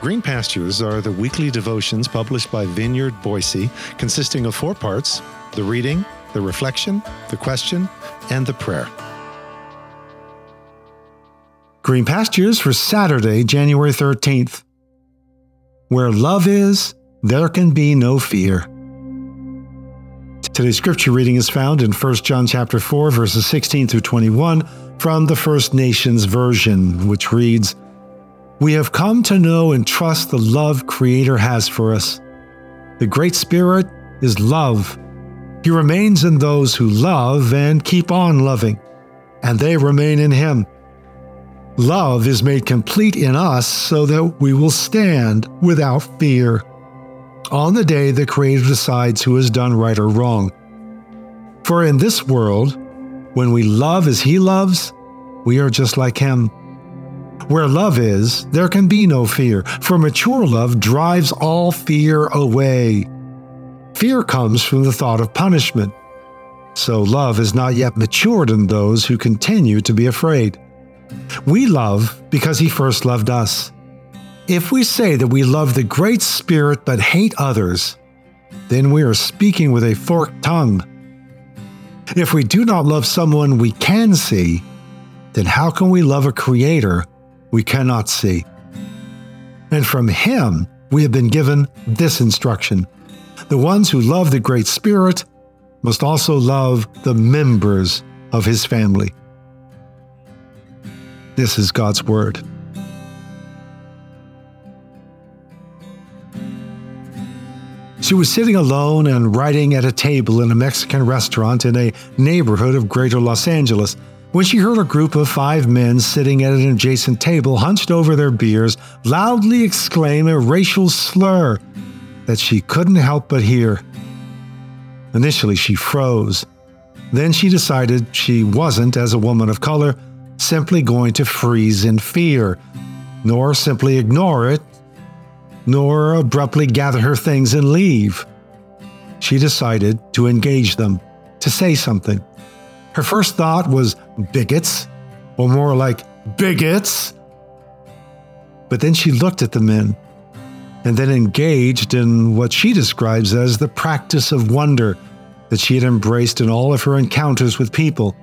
Green Pastures are the weekly devotions published by Vineyard Boise, consisting of four parts the reading, the reflection, the question, and the prayer. Green Pastures for Saturday, January 13th. Where love is, there can be no fear. Today's scripture reading is found in 1 John chapter 4 verses 16 through 21 from the First Nations version, which reads, we have come to know and trust the love Creator has for us. The Great Spirit is love. He remains in those who love and keep on loving, and they remain in Him. Love is made complete in us so that we will stand without fear on the day the Creator decides who has done right or wrong. For in this world, when we love as He loves, we are just like Him. Where love is, there can be no fear, for mature love drives all fear away. Fear comes from the thought of punishment. So love is not yet matured in those who continue to be afraid. We love because He first loved us. If we say that we love the Great Spirit but hate others, then we are speaking with a forked tongue. If we do not love someone we can see, then how can we love a Creator we cannot see. And from him we have been given this instruction The ones who love the Great Spirit must also love the members of his family. This is God's Word. She was sitting alone and writing at a table in a Mexican restaurant in a neighborhood of greater Los Angeles when she heard a group of five men sitting at an adjacent table, hunched over their beers, loudly exclaim a racial slur that she couldn't help but hear. Initially, she froze. Then she decided she wasn't, as a woman of color, simply going to freeze in fear, nor simply ignore it, nor abruptly gather her things and leave. She decided to engage them, to say something. Her first thought was bigots, or more like bigots. But then she looked at the men and then engaged in what she describes as the practice of wonder that she had embraced in all of her encounters with people,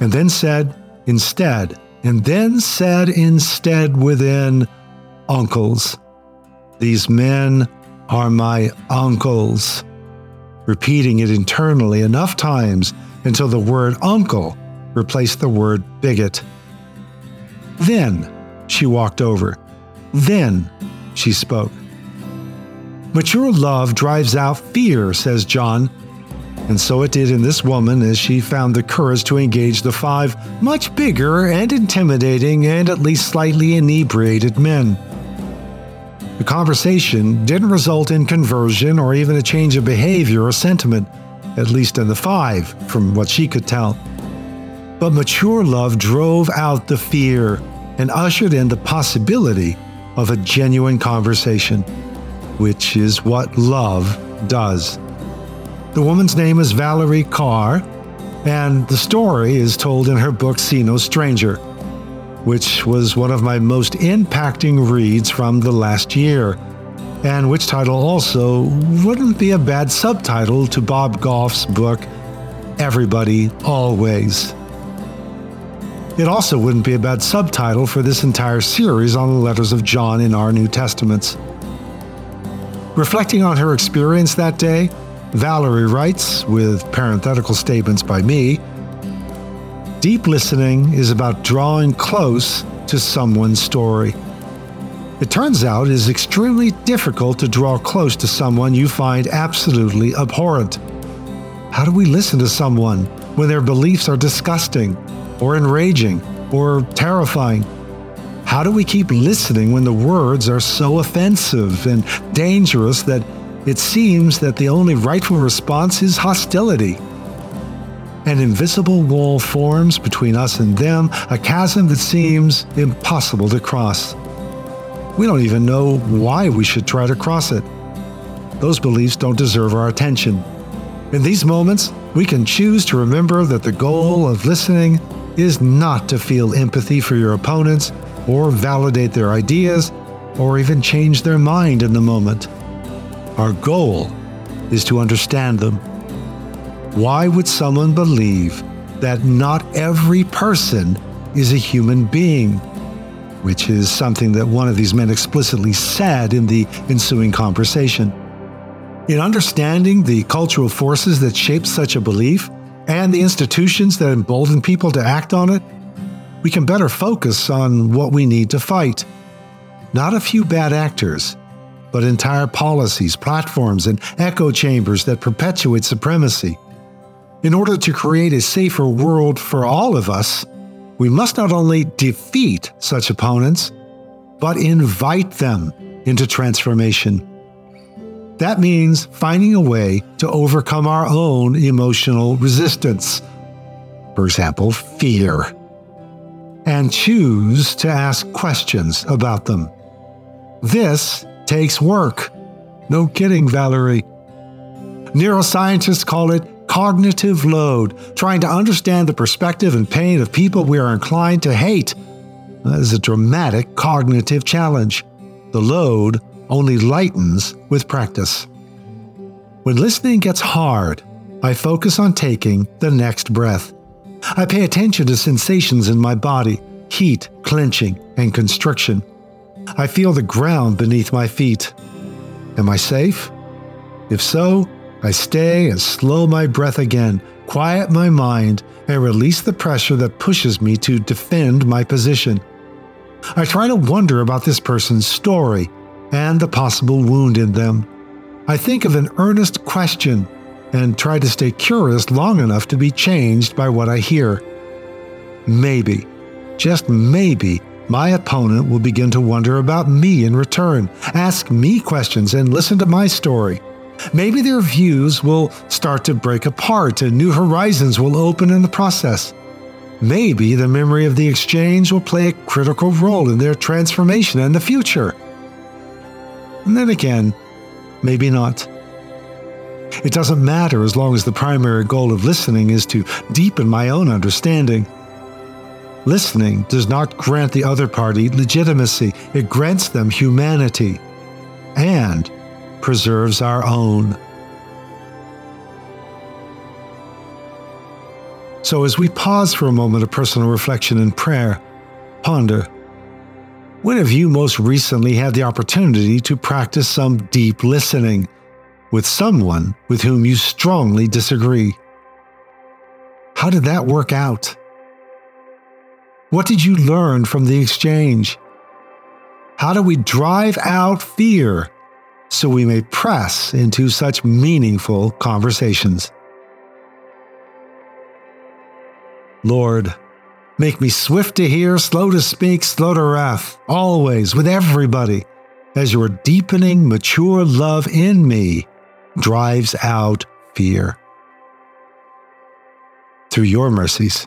and then said instead, and then said instead within uncles. These men are my uncles. Repeating it internally enough times until the word uncle replaced the word bigot. Then she walked over. Then she spoke. Mature love drives out fear, says John. And so it did in this woman as she found the courage to engage the five much bigger and intimidating and at least slightly inebriated men. The conversation didn't result in conversion or even a change of behavior or sentiment at least in the five, from what she could tell. But mature love drove out the fear and ushered in the possibility of a genuine conversation, which is what love does. The woman's name is Valerie Kaur, and the story is told in her book See No Stranger, which was one of my most impacting reads from the last year and which title also wouldn't be a bad subtitle to Bob Goff's book, Everybody Always. It also wouldn't be a bad subtitle for this entire series on the letters of John in our New Testaments. Reflecting on her experience that day, Valerie writes, with parenthetical statements by me Deep listening is about drawing close to someone's story. It turns out it is extremely difficult to draw close to someone you find absolutely abhorrent. How do we listen to someone when their beliefs are disgusting, or enraging, or terrifying? How do we keep listening when the words are so offensive and dangerous that it seems that the only rightful response is hostility? An invisible wall forms between us and them, a chasm that seems impossible to cross. We don't even know why we should try to cross it. Those beliefs don't deserve our attention. In these moments, we can choose to remember that the goal of listening is not to feel empathy for your opponents or validate their ideas, or even change their mind in the moment. Our goal is to understand them. Why would someone believe that not every person is a human being? Which is something that one of these men explicitly said in the ensuing conversation. In understanding the cultural forces that shape such a belief and the institutions that embolden people to act on it, we can better focus on what we need to fight. Not a few bad actors, but entire policies, platforms, and echo chambers that perpetuate supremacy. In order to create a safer world for all of us, we must not only defeat such opponents, but invite them into transformation. That means finding a way to overcome our own emotional resistance. For example, fear. And choose to ask questions about them. This takes work. No kidding, Valerie. Neuroscientists call it cognitive load, trying to understand the perspective and pain of people we are inclined to hate. That is a dramatic cognitive challenge. The load only lightens with practice. When listening gets hard, I focus on taking the next breath. I pay attention to sensations in my body heat, clenching, and constriction. I feel the ground beneath my feet. Am I safe? If so, I stay and slow my breath again, quiet my mind, and release the pressure that pushes me to defend my position. I try to wonder about this person's story and the possible wound in them. I think of an earnest question and try to stay curious long enough to be changed by what I hear. Maybe, just maybe, my opponent will begin to wonder about me in return, ask me questions, and listen to my story. Maybe their views will start to break apart and new horizons will open in the process. Maybe the memory of the exchange will play a critical role in their transformation in the future. And then again, maybe not. It doesn't matter as long as the primary goal of listening is to deepen my own understanding. Listening does not grant the other party legitimacy, it grants them humanity and preserves our own. So, as we pause for a moment of personal reflection and prayer, ponder when have you most recently had the opportunity to practice some deep listening with someone with whom you strongly disagree? How did that work out? What did you learn from the exchange? How do we drive out fear so we may press into such meaningful conversations? Lord, make me swift to hear, slow to speak, slow to wrath, always with everybody, as your deepening, mature love in me drives out fear. Through your mercies,